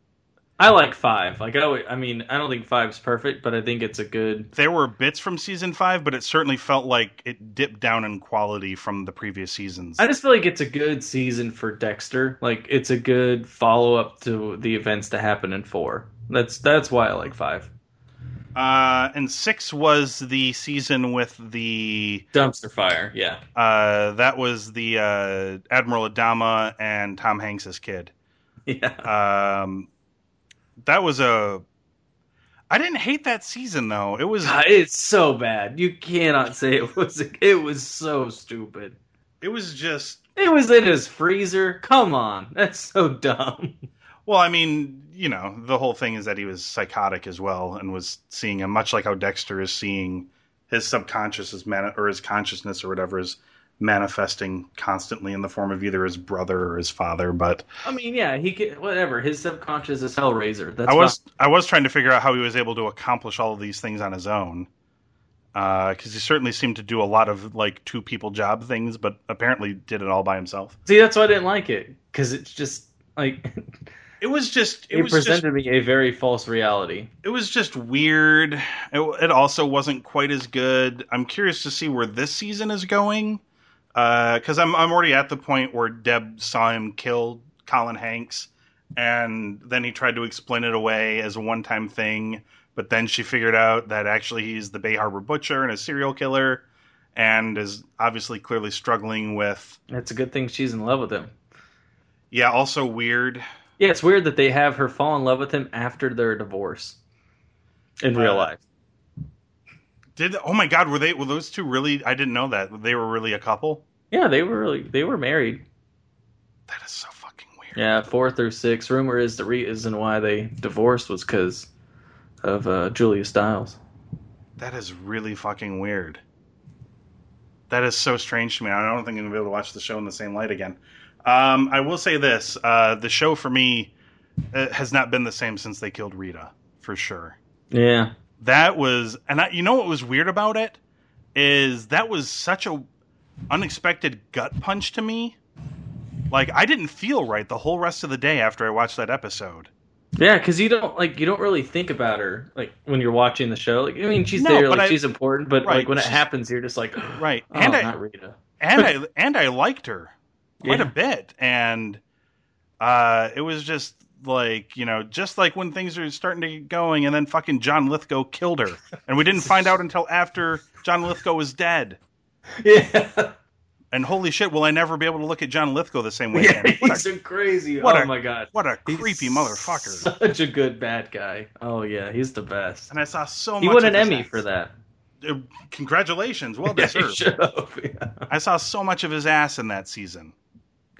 I like five. Like I, always, I mean, I don't think five's perfect, but I think it's a good. there were bits from season five, but it certainly felt like it dipped down in quality from the previous seasons. I just feel like it's a good season for Dexter. Like it's a good follow up to the events to happen in four. That's that's why I like five. Uh, and six was the season with the Dumpster fire. Yeah. uh, that was the uh, Admiral Adama and Tom Hanks's kid. Yeah. Um, that was a. I didn't hate that season though. It was God, it's so bad. You cannot say it was. It was so stupid. it was just It was in his freezer. Come on, that's so dumb. well. I mean, you know, the whole thing is that he was psychotic as well and was seeing him much like how Dexter is seeing his subconscious man or his consciousness or whatever is manifesting constantly in the form of either his brother or his father. But I mean, yeah, he could whatever. His subconscious is Hellraiser. That's I was I was trying to figure out how he was able to accomplish all of these things on his own. Uh, because he certainly seemed to do a lot of like two people job things, but apparently did it all by himself. See, that's why I didn't like it because it's just like It was just it it was presented just me a very false reality. it was just weird. It, it also wasn't quite as good. I'm curious to see where this season is going. Because I'm I'm already at the point where Deb saw him kill Colin Hanks, and then he tried to explain it away as a one time thing. But then she figured out that actually he's the Bay Harbor butcher and a serial killer, and is obviously clearly struggling with It's a good thing she's in love with him. yeah. Also weird. Yeah, it's weird that they have her fall in love with him after their divorce in real Uh, life. Did oh my god were they were those two really? I didn't know that they were really a couple. Yeah, they were really they were married. That is so fucking weird. Yeah, four through six. Rumor is the reason why they divorced was because of uh, Julia Stiles. That is really fucking weird. That is so strange to me. I don't think I'm gonna be able to watch the show in the same light again. Um, I will say this: uh, the show for me uh, has not been the same since they killed Rita, for sure. Yeah, That was, and I, you know what was weird about it is that was such a unexpected gut punch to me. Like I didn't feel right the whole rest of the day after I watched that episode. yeah, because you don't like you don't really think about her like when you're watching the show. Like, I mean, she's No, there, like I- she's important, but Right, like when it happens, you're just like, Right, oh, and I Rita. and I and I liked her quite Yeah. a bit, and uh, it was just like you know, just like when things are starting to get going, and then fucking John Lithgow killed her, and we didn't find out until after John Lithgow was dead. Yeah, And holy shit, will I never be able to look at John Lithgow the same way yeah, again? What he's a, crazy. what oh a- my god, what a He's creepy motherfucker! Such a good bad guy. Oh yeah, he's the best. And I saw so He much. won an Emmy ass. for that. Uh, congratulations, well he deserved. Yeah. I saw so much of his ass in that season.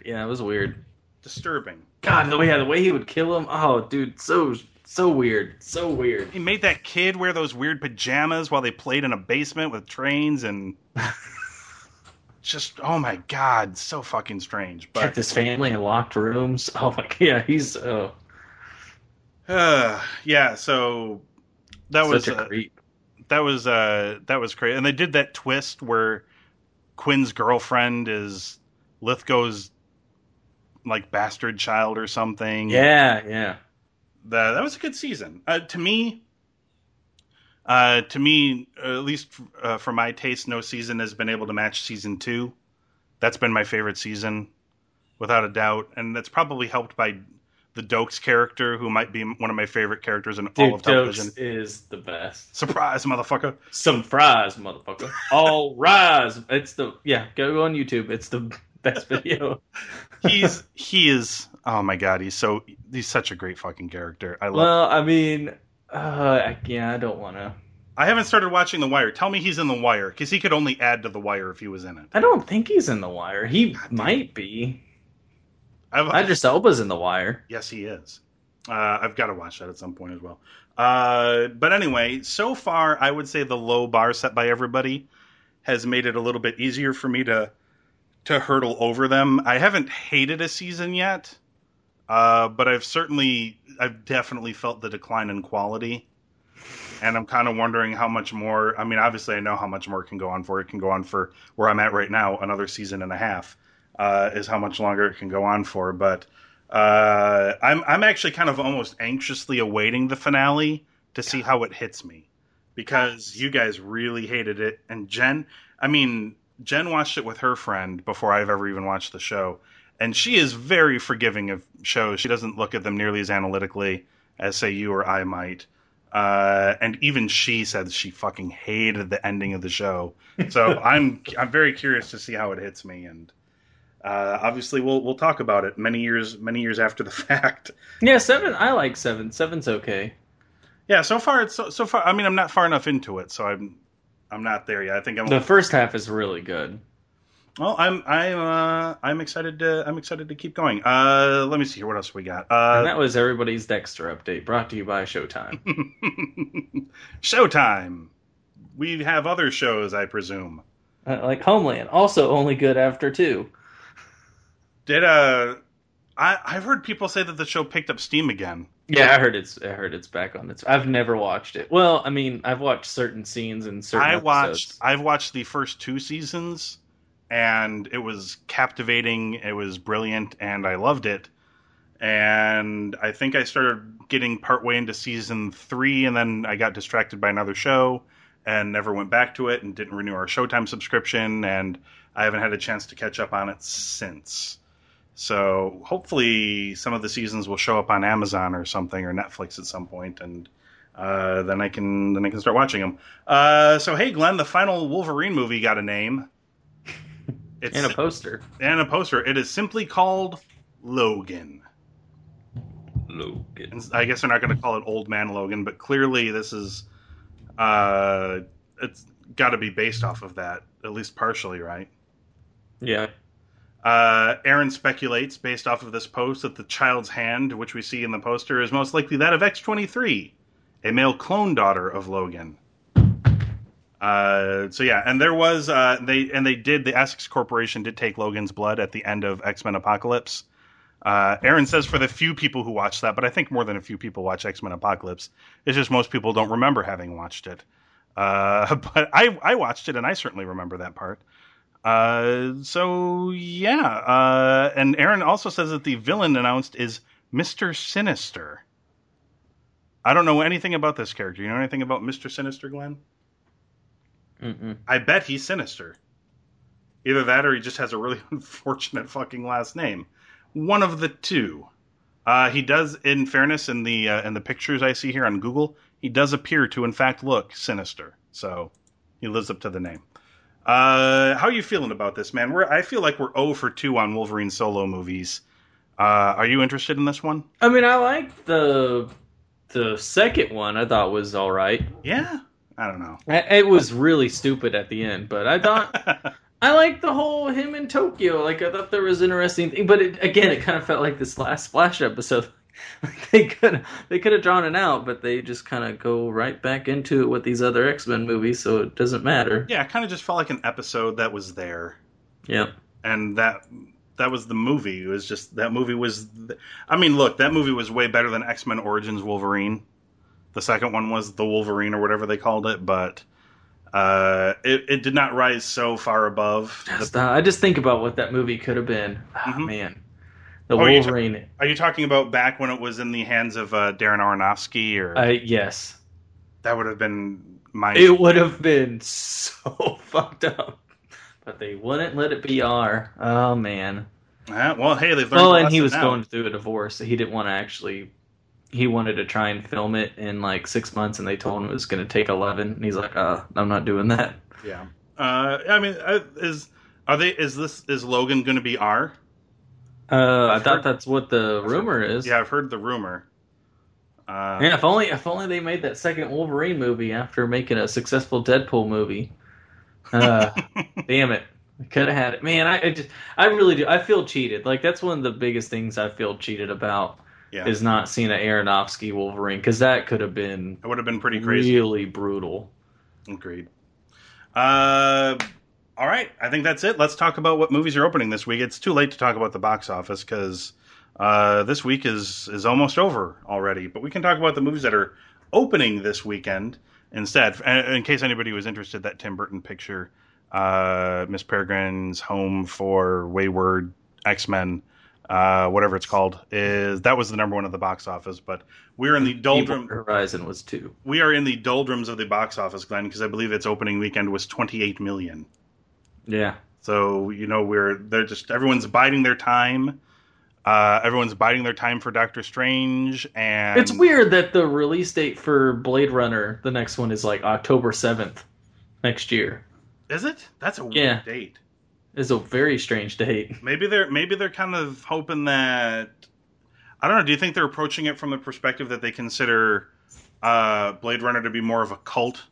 yeah, it was weird. Disturbing. God, the way yeah, the way he would kill him. Oh, dude, so so weird, so weird. He made that kid wear those weird pajamas while they played in a basement with trains and just oh my god, so fucking strange. But Kept But his family in locked rooms. Oh my, yeah, he's oh, uh, yeah, so that was such a uh, creep. that was uh that was crazy, and they did that twist where Quinn's girlfriend is Lithgow's like bastard child or something. Yeah, yeah. that that was a good season. Uh, to me, uh, to me, at least uh, for my taste, no season has been able to match season two. That's been my favorite season, without a doubt, and that's probably helped by the Doakes character, who might be one of my favorite characters in all of television. Doakes is the best. Surprise, motherfucker! Some fries, motherfucker. All rise. It's the yeah. Go on YouTube. It's the best video. He's he is. Oh my god, he's so he's such a great fucking character. I love. well, I mean, uh, yeah, I don't want to. I haven't started watching The Wire. Tell me he's in The Wire because he could only add to The Wire if he was in it. I don't think he's in the wire. He God might be. I've, Idris Elba's in the wire. Yes, he is. Uh, I've got to watch that at some point as well. Uh, but anyway, so far, I would say the low bar set by everybody has made it a little bit easier for me to to hurdle over them. I haven't hated a season yet, uh, but I've certainly, I've definitely felt the decline in quality, and I'm kind of wondering how much more. I mean, obviously, I know how much more it can go on for. It can go on for where I'm at right now, another season and a half uh, is how much longer it can go on for. But uh, I'm I'm actually kind of almost anxiously awaiting the finale to see how it hits me because you guys really hated it, and Jen. I mean, Jen watched it with her friend before I've ever even watched the show, and she is very forgiving of shows. She doesn't look at them nearly as analytically as say you or I might. Uh, and even she said she fucking hated the ending of the show. So I'm I'm very curious to see how it hits me, and uh, obviously we'll we'll talk about it many years many years after the fact. Yeah, seven. I like seven. Seven's okay. Yeah, so far it's so, so far. I mean, I'm not far enough into it, so I'm I'm not there yet. I think I'm. The first half is really good. well, I'm I'm uh, I'm excited to I'm excited to keep going. Uh, let me see here. What else we got? and Uh, that was everybody's Dexter update, brought to you by Showtime. Showtime. We have other shows, I presume. Uh, like Homeland, also only good after two. Did uh, I I've heard people say that the show picked up steam again. Yeah, I heard it's I heard it's back on its. I've never watched it. Well, I mean, I've watched certain scenes and certain. I watched. I've watched the first two seasons and it was captivating, it was brilliant and I loved it. And I think I started getting partway into season 3 and then I got distracted by another show and never went back to it and didn't renew our Showtime subscription and I haven't had a chance to catch up on it since. So hopefully some of the seasons will show up on Amazon or something or Netflix at some point and uh, then I can then I can start watching them. Uh, so hey, Glenn, the final Wolverine movie got a name. It's and a poster. and a poster. It is simply called Logan. Logan. I guess they're not going to call it Old Man Logan, but clearly this is uh, it's got to be based off of that, at least partially, right? Yeah. Uh, Aaron speculates, based off of this post, that the child's hand, which we see in the poster, is most likely that of X23, a male clone daughter of Logan. Uh, so yeah, and there was uh, they and they did the Essex Corporation did take Logan's blood at the end of X Men Apocalypse. Uh, Aaron says for the few people who watched that, but I think more than a few people watch X Men Apocalypse. It's just most people don't remember having watched it. Uh, but I I watched it and I certainly remember that part. Uh, so yeah, uh, and Aaron also says that the villain announced is Mister Sinister. I don't know anything about this character. You know anything about Mister Sinister, Glenn? Mm-mm. I bet he's sinister. Either that or he just has a really unfortunate fucking last name. One of the two. Uh, he does, in fairness, in the uh, in the pictures I see here on Google, he does appear to, in fact, look sinister. So he lives up to the name. Uh, how are you feeling about this, man? We're I feel like we're 0 for 2 on Wolverine solo movies. Uh, are you interested in this one? I mean, I like the the second one. I thought was all right. Yeah, I don't know. It was really stupid at the end, but I thought I liked the whole him in Tokyo. Like I thought there was interesting thing, but it, again, it kind of felt like this last Flash episode. Like they could they could have drawn it out, but they just kind of go right back into it with these other X Men movies, so it doesn't matter. yeah, it kind of just felt like an episode that was there. Yeah, and that that was the movie. It was just that movie was. I mean, look, that movie was way better than X Men Origins Wolverine. The second one was the Wolverine or whatever they called it, but uh, it it did not rise so far above. Just, the, uh, I just think about what that movie could have been. Ah, Mhm. man, the Oh, you ta- Wolverine. are you talking about back when it was in the hands of uh, Darren Aronofsky, or I yes, that would have been my it would have been so fucked up, but they wouldn't let it be R. Oh man. Uh, well, hey, they've learned. Well, and he was now. going through a divorce. He didn't want to actually. He wanted to try and film it in like six months, and they told him it was going to take eleven. And he's like, "Uh, I'm not doing that." Yeah. Uh, I mean, uh, is are they? Is this is Logan going to be R? Uh, I thought heard- that's what the rumor is. Yeah, I've heard the rumor. Uh, Yeah, if only if only they made that second Wolverine movie after making a successful Deadpool movie. Uh, damn it, I could have had it. Man, I, I just I really do. I feel cheated. Like that's one of the biggest things I feel cheated about yeah, is not seeing an Aronofsky Wolverine because that could have been it would have been pretty crazy. really brutal. Agreed. Uh, all right, I think that's it. Let's talk about what movies are opening this week. It's too late to talk about the box office because uh, this week is is almost over already. But we can talk about the movies that are opening this weekend instead. In in case anybody was interested, that Tim Burton picture, uh, Miss Peregrine's Home for Wayward X Men, uh, whatever it's called, is that was the number one at the box office. But we're in the doldrum Horizon was two. we are in the doldrums of the box office, Glenn, because I believe its opening weekend was 28 million. Yeah, So you know we're they're just everyone's biding their time. Uh, everyone's biding their time for Doctor Strange, and it's weird that the release date for Blade Runner, the next one, is like October seventh next year. Is it? That's a weird Yeah. date. It's a very strange date. Maybe they're maybe they're kind of hoping that I don't know. Do you think they're approaching it from the perspective that they consider uh, Blade Runner to be more of a cult,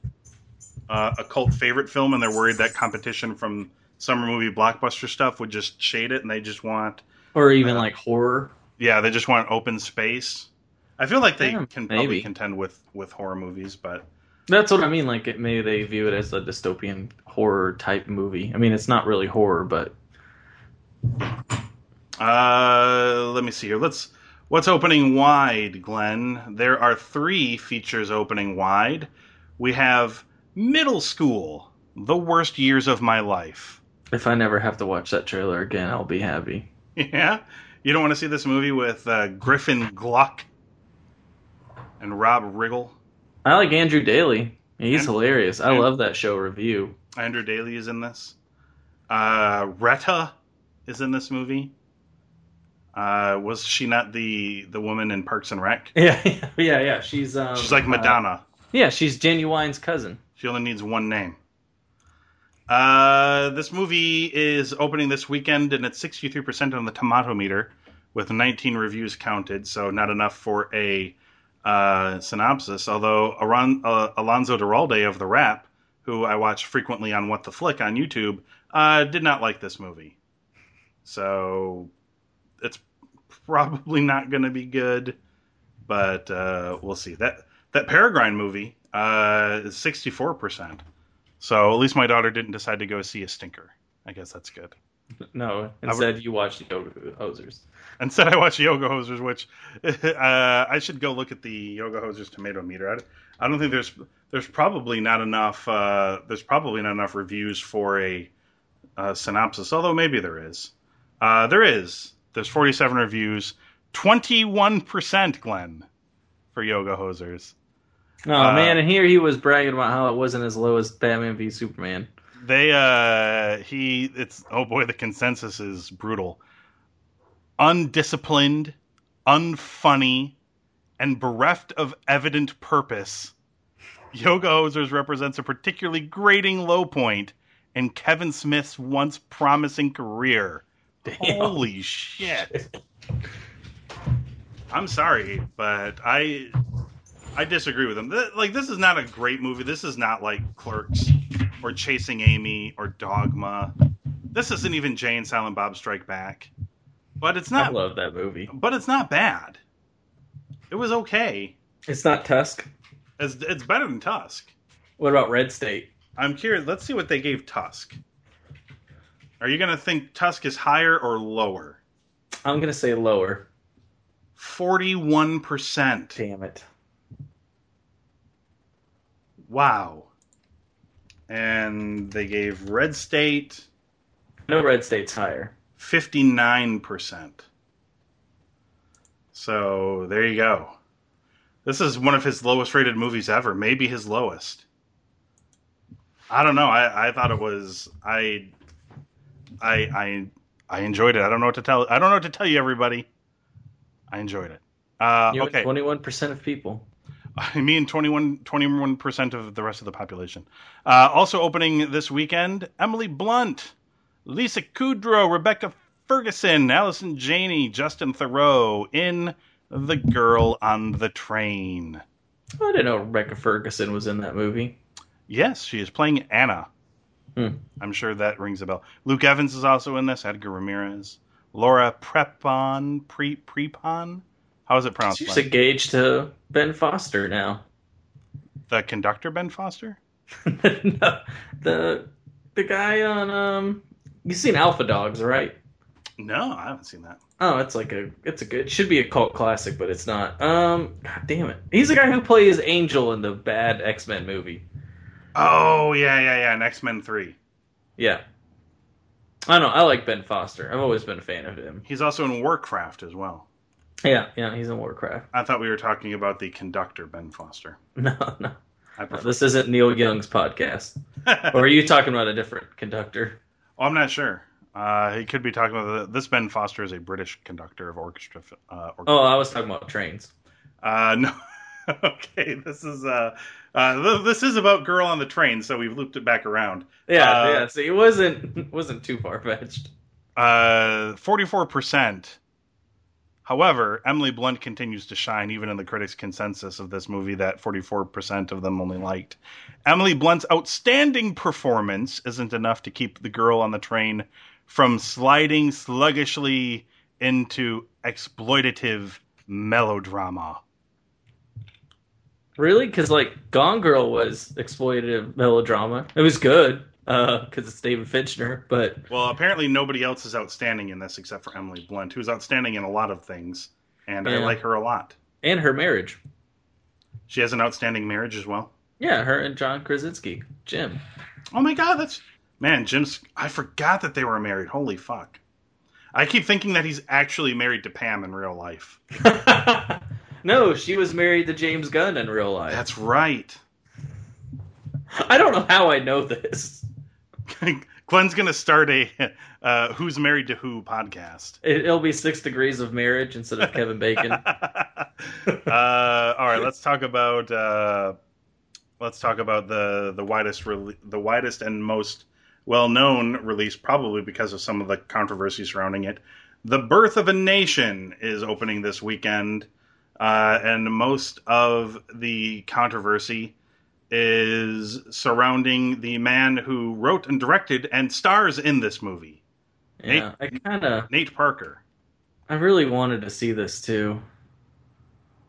uh, a cult favorite film, and they're worried that competition from summer movie blockbuster stuff would just shade it, and they just want Or even Uh, like horror. yeah, they just want open space. I feel like they Yeah, can probably maybe. contend with with horror movies, but That's what I mean. Like it, maybe they view it as a dystopian horror type movie. I mean, it's not really horror, but Uh, let me see here. Let's what's opening wide, Glenn. There are three features opening wide. We have Middle School, The Worst Years of My Life. if I never have to watch that trailer again, I'll be happy. Yeah, you don't want to see this movie with uh, Griffin Gluck and Rob Riggle. I like Andrew Daly. He's And- hilarious. I love that show review. Andrew Daly is in this. Uh, Retta is in this movie. Uh, was she not the the woman in Parks and Rec? Yeah, yeah, yeah. She's um, She's like uh, Madonna. yeah, she's Ginuwine's cousin. She only needs one name. Uh, this movie is opening this weekend, and it's 63% on the tomato meter, with 19 reviews counted, so not enough for a uh, synopsis. Although Aron, uh, Alonzo Duralde of The Wrap, who I watch frequently on What the Flick on YouTube, uh, did not like this movie. So it's probably not going to be good, but uh, we'll see. That that Peregrine movie uh, 64%. So at least my daughter didn't decide to go see a stinker. I guess that's good. No, instead you watched the Yoga Hosers. Instead, I watched Yoga Hosers, which uh, I should go look at the Yoga Hosers tomato meter. I, I don't think there's there's probably not enough uh, there's probably not enough reviews for a uh, synopsis. Although maybe there is. Uh, there is. There's 47 reviews, 21 percent, Glenn, for Yoga Hosers. Oh Uh, man, and here he was bragging about how it wasn't as low as Batman v Superman. They uh he it's oh boy the consensus is brutal. Undisciplined, unfunny, and bereft of evident purpose. Yoga Hosers represents a particularly grating low point in Kevin Smith's once promising career. Damn. Holy shit. I'm sorry, but I I disagree with him. Th- Like this is not a great movie. This is not like Clerks or Chasing Amy or Dogma. This isn't even Jay and Silent Bob Strike Back. But it's not. I love that movie. but it's not bad. It was okay. It's not Tusk. It's, it's better than Tusk. What about Red State? I'm curious. Let's see what they gave Tusk. Are you going to think Tusk is higher or lower? I'm gonna say lower. 41%. Damn it. Wow. And they gave Red State No red state's higher. 59%. So there you go. This is one of his lowest rated movies ever, maybe his lowest. I don't know. I, I thought it was I I I I enjoyed it. I don't know what to tell I don't know what to tell you everybody. I enjoyed it. Uh, okay. Twenty-one percent of people. I mean 21 percent of the rest of the population. Uh, also opening this weekend, Emily Blunt, Lisa Kudrow, Rebecca Ferguson, Allison Janney, Justin Theroux in The Girl on the Train. I didn't know Rebecca Ferguson was in that movie. Yes, she is playing Anna. Hmm. I'm sure that rings a bell. Luke Evans is also in this. Edgar Ramirez, Laura Prepon, Pre Prepon. How is it pronounced? She's engaged to Ben Foster now. The conductor Ben Foster. no, the the guy on um, you've seen Alpha Dogs, right? No, I haven't seen that. Oh, it's like a it's a good should be a cult classic, but it's not. Um, god damn it, he's the guy who plays Angel in the bad X Men movie. Oh yeah, yeah, yeah. X Men Three. Yeah, I don't know. I like Ben Foster. I've always been a fan of him. He's also in Warcraft as well. Yeah, yeah, he's in Warcraft. I thought we were talking about the conductor Ben Foster. No, no, no this isn't Neil Young's podcast. or are you talking about a different conductor? oh, I'm not sure. Uh, he could be talking about the, this. Ben Foster is a British conductor of orchestra. Uh, orchestra. Oh, I was talking about trains. Uh, no. okay, this is uh, uh, th- this is about Girl on the Train, so we've looped it back around. Yeah, Uh, yeah. See, it wasn't wasn't too far fetched. Uh, forty-four percent. However, Emily Blunt continues to shine, even in the critics' consensus of this movie that 44% of them only liked. Emily Blunt's outstanding performance isn't enough to keep the girl on the train from sliding sluggishly into exploitative melodrama. Really? Because like Gone Girl was exploitative melodrama. It was good Uh, because it's David Fincher, but Well, apparently nobody else is outstanding in this except for Emily Blunt, who's outstanding in a lot of things, and I like her a lot. and her marriage. She has an outstanding marriage as well. Yeah, her and John Krasinski, Jim. Oh my god, that's man, Jim's. I forgot that they were married. Holy fuck! I keep thinking that he's actually married to Pam in real life. no, she was married to James Gunn in real life. That's right. I don't know how I know this. Glenn's gonna start a uh, "Who's Married to Who" podcast. It, it'll be Six Degrees of Marriage instead of Kevin Bacon. uh, all right, let's talk about uh, let's talk about the the widest rele- the widest and most well known release, probably because of some of the controversy surrounding it. The Birth of a Nation is opening this weekend, uh, and most of the controversy is surrounding the man who wrote and directed and stars in this movie, Yeah, I kind of, Nate Parker. I really wanted to see this too.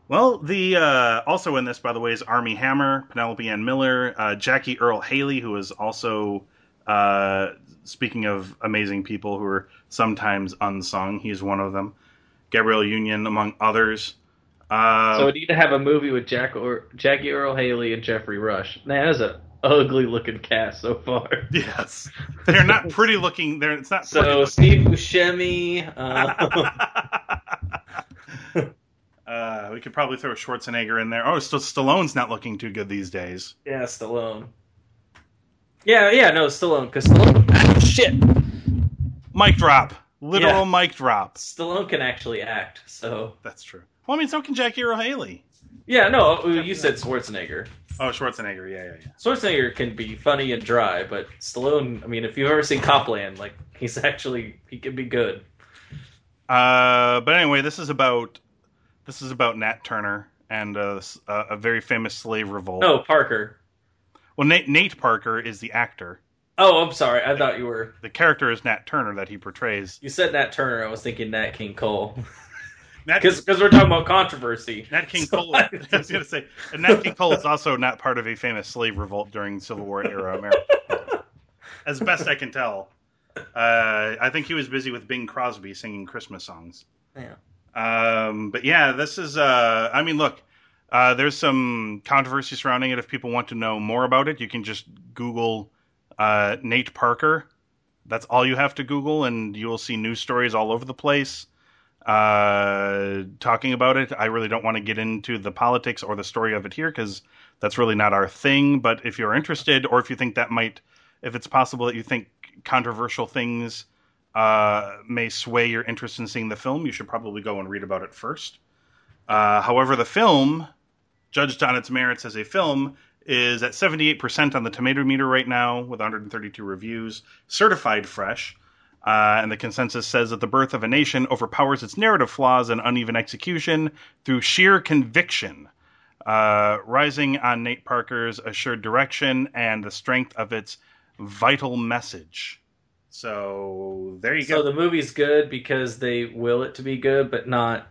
Well, the uh, also in this, by the way, is Armie Hammer, Penelope Ann Miller, uh, Jackie Earle Haley, who is also uh, speaking of amazing people who are sometimes unsung. He's one of them. Gabrielle Union, among others. Uh, So we need to have a movie with Jack or Jackie Earle Haley and Geoffrey Rush. Man, that's an ugly looking cast so far. yes, they're not pretty looking. They're it's not. So Steve Buscemi, uh, uh, we could probably throw Schwarzenegger in there. Oh, still Stallone's not looking too good these days. yeah, Stallone. Yeah, yeah, no, Stallone, because Stallone, ah, shit, Mic drop, literal Yeah. mic drop. Stallone can actually act. So That's true. Well, I mean, so can Jackie Earle Haley. yeah, no, uh, you said Schwarzenegger. Oh, Schwarzenegger. Yeah, yeah, yeah. Schwarzenegger can be funny and dry, but Stallone, I mean, if you've ever seen Copland, like he's actually he can be good. Uh, but anyway, this is about this is about Nat Turner and a, a very famous slave revolt. No, Parker. Well, Nate, Nate Parker is the actor. Oh, I'm sorry. I thought you were. The character is Nat Turner that he portrays. You said Nat Turner. I was thinking Nat King Cole because we're talking about controversy. Nat King So Cole. I- I was going to say, and Nat King Cole is also not part of a famous slave revolt during Civil War era America, as best I can tell. Uh, I think he was busy with Bing Crosby singing Christmas songs. Yeah. Um, but yeah, this is. Uh, I mean, look, Uh, there's some controversy surrounding it. If people want to know more about it, you can just Google uh, Nate Parker. That's all you have to Google, and you will see news stories all over the place uh, talking about it. I really don't want to get into the politics or the story of it here because that's really not our thing. But if you're interested, or if you think that might, if it's possible that you think controversial things uh, may sway your interest in seeing the film, you should probably go and read about it first. Uh, however, the film, judged on its merits as a film, is at 78% on the tomato meter right now with 132 reviews, certified fresh. Uh, and the consensus says that the birth of a nation overpowers its narrative flaws and uneven execution through sheer conviction, uh, rising on Nate Parker's assured direction and the strength of its vital message. So there you So go. So the movie's good because they will it to be good, but not.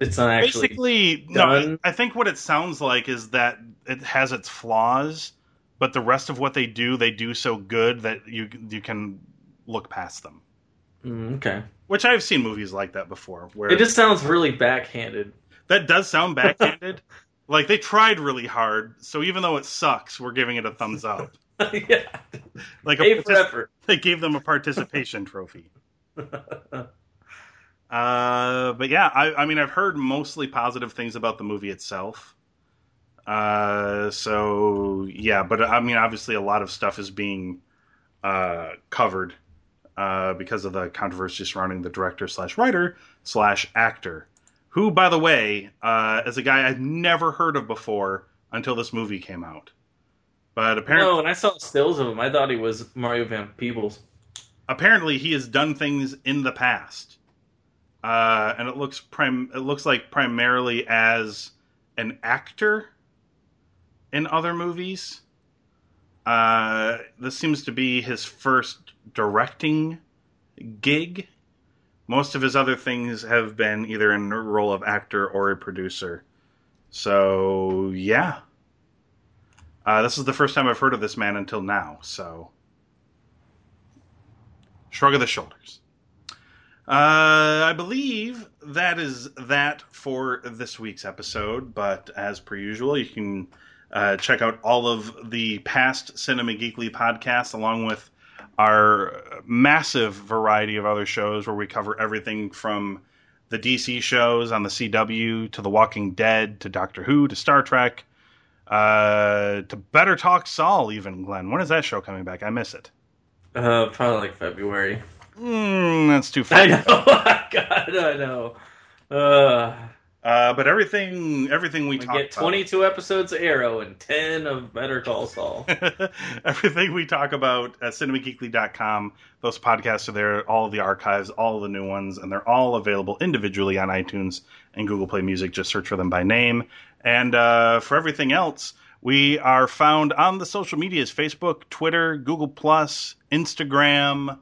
It's not actually. Basically, no. I, done. I think what it sounds like is that it has its flaws, but the rest of what they do, they do so good that you you can look past them. Mm, okay. Which I've seen movies like that before, where It just sounds really backhanded. that does sound backhanded. like they tried really hard, so even though it sucks, we're giving it a thumbs up. yeah. Like A effort. they gave them a participation trophy. Uh, but yeah, I, I mean, I've heard mostly positive things about the movie itself. Uh, so yeah, but I mean, obviously, a lot of stuff is being uh, covered uh, because of the controversy surrounding the director slash writer slash actor, who, by the way, uh, is a guy I've never heard of before until this movie came out. But apparently, No, when I saw stills of him, I thought he was Mario Van Peebles. apparently he has done things in the past, uh, and it looks prim- it looks like primarily as an actor in other movies. Uh, this seems to be his first directing gig. Most of his other things have been either in a role of actor or a producer. So yeah, uh, this is the first time I've heard of this man until now. So shrug of the shoulders. Uh, I believe that is that for this week's episode. But as per usual, you can uh, check out all of the past Cinema Geekly podcasts, along with our massive variety of other shows where we cover everything from the DC shows on the CW to The Walking Dead to Doctor Who to Star Trek uh, to Better Call Saul. Even Glenn, when is that show coming back? I miss it. Uh, probably like February. Mm, that's too far. I know. God, I know. Uh, Uh, but everything, everything we, we talk get 22 episodes of Arrow and 10 of Better Call Saul. about, everything we talk about at cinemageekly.com, those podcasts are there, all of the archives, all of the new ones, and they're all available individually on iTunes and Google Play Music. Just search for them by name. And uh, for everything else, we are found on the social medias: Facebook, Twitter, Google Plus, Instagram,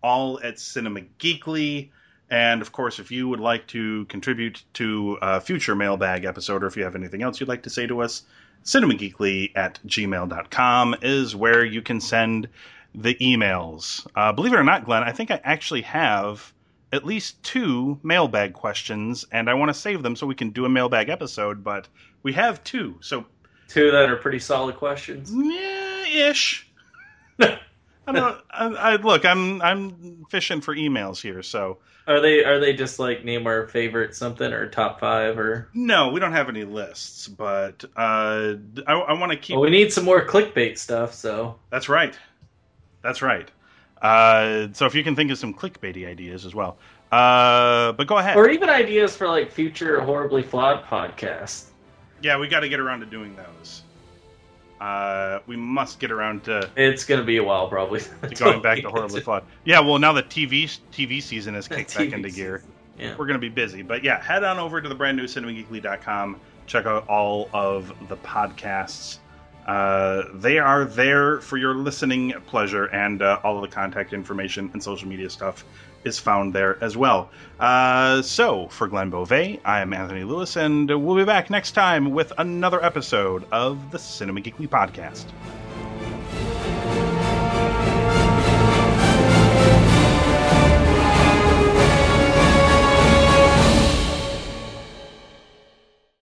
all at Cinema Geekly. And of course, if you would like to contribute to a future mailbag episode, or if you have anything else you'd like to say to us, cinemageekly at gmail.com is where you can send the emails. Uh, believe it or not, Glenn, I think I actually have at least two mailbag questions, and I want to save them so we can do a mailbag episode, but we have two, so Two that are pretty solid questions. yeah, ish. I don't. I, I look. I'm I'm fishing for emails here, so Are they are they just like name our favorite something or top five or? no, we don't have any lists, but uh, I, I want to keep. Well, we need some more clickbait stuff. So That's right. That's right. Uh, so if you can think of some clickbaity ideas as well, uh, but go ahead. or even ideas for like future horribly flawed podcasts. yeah, we got to get around to doing those. Uh, we must get around to, It's gonna be a while probably. to going back to horribly flawed. Yeah, well now the TV TV season has The kicked back into gear. Yeah. we're going to be busy. But yeah, head on over to the brand new cinemageekly.com. Check out all of the podcasts. Uh, they are there for your listening pleasure, and uh, all of the contact information and social media stuff is found there as well. Uh, so, for Glenn Beauvais, I am Anthony Lewis, and we'll be back next time with another episode of the Cinema Geekly Podcast.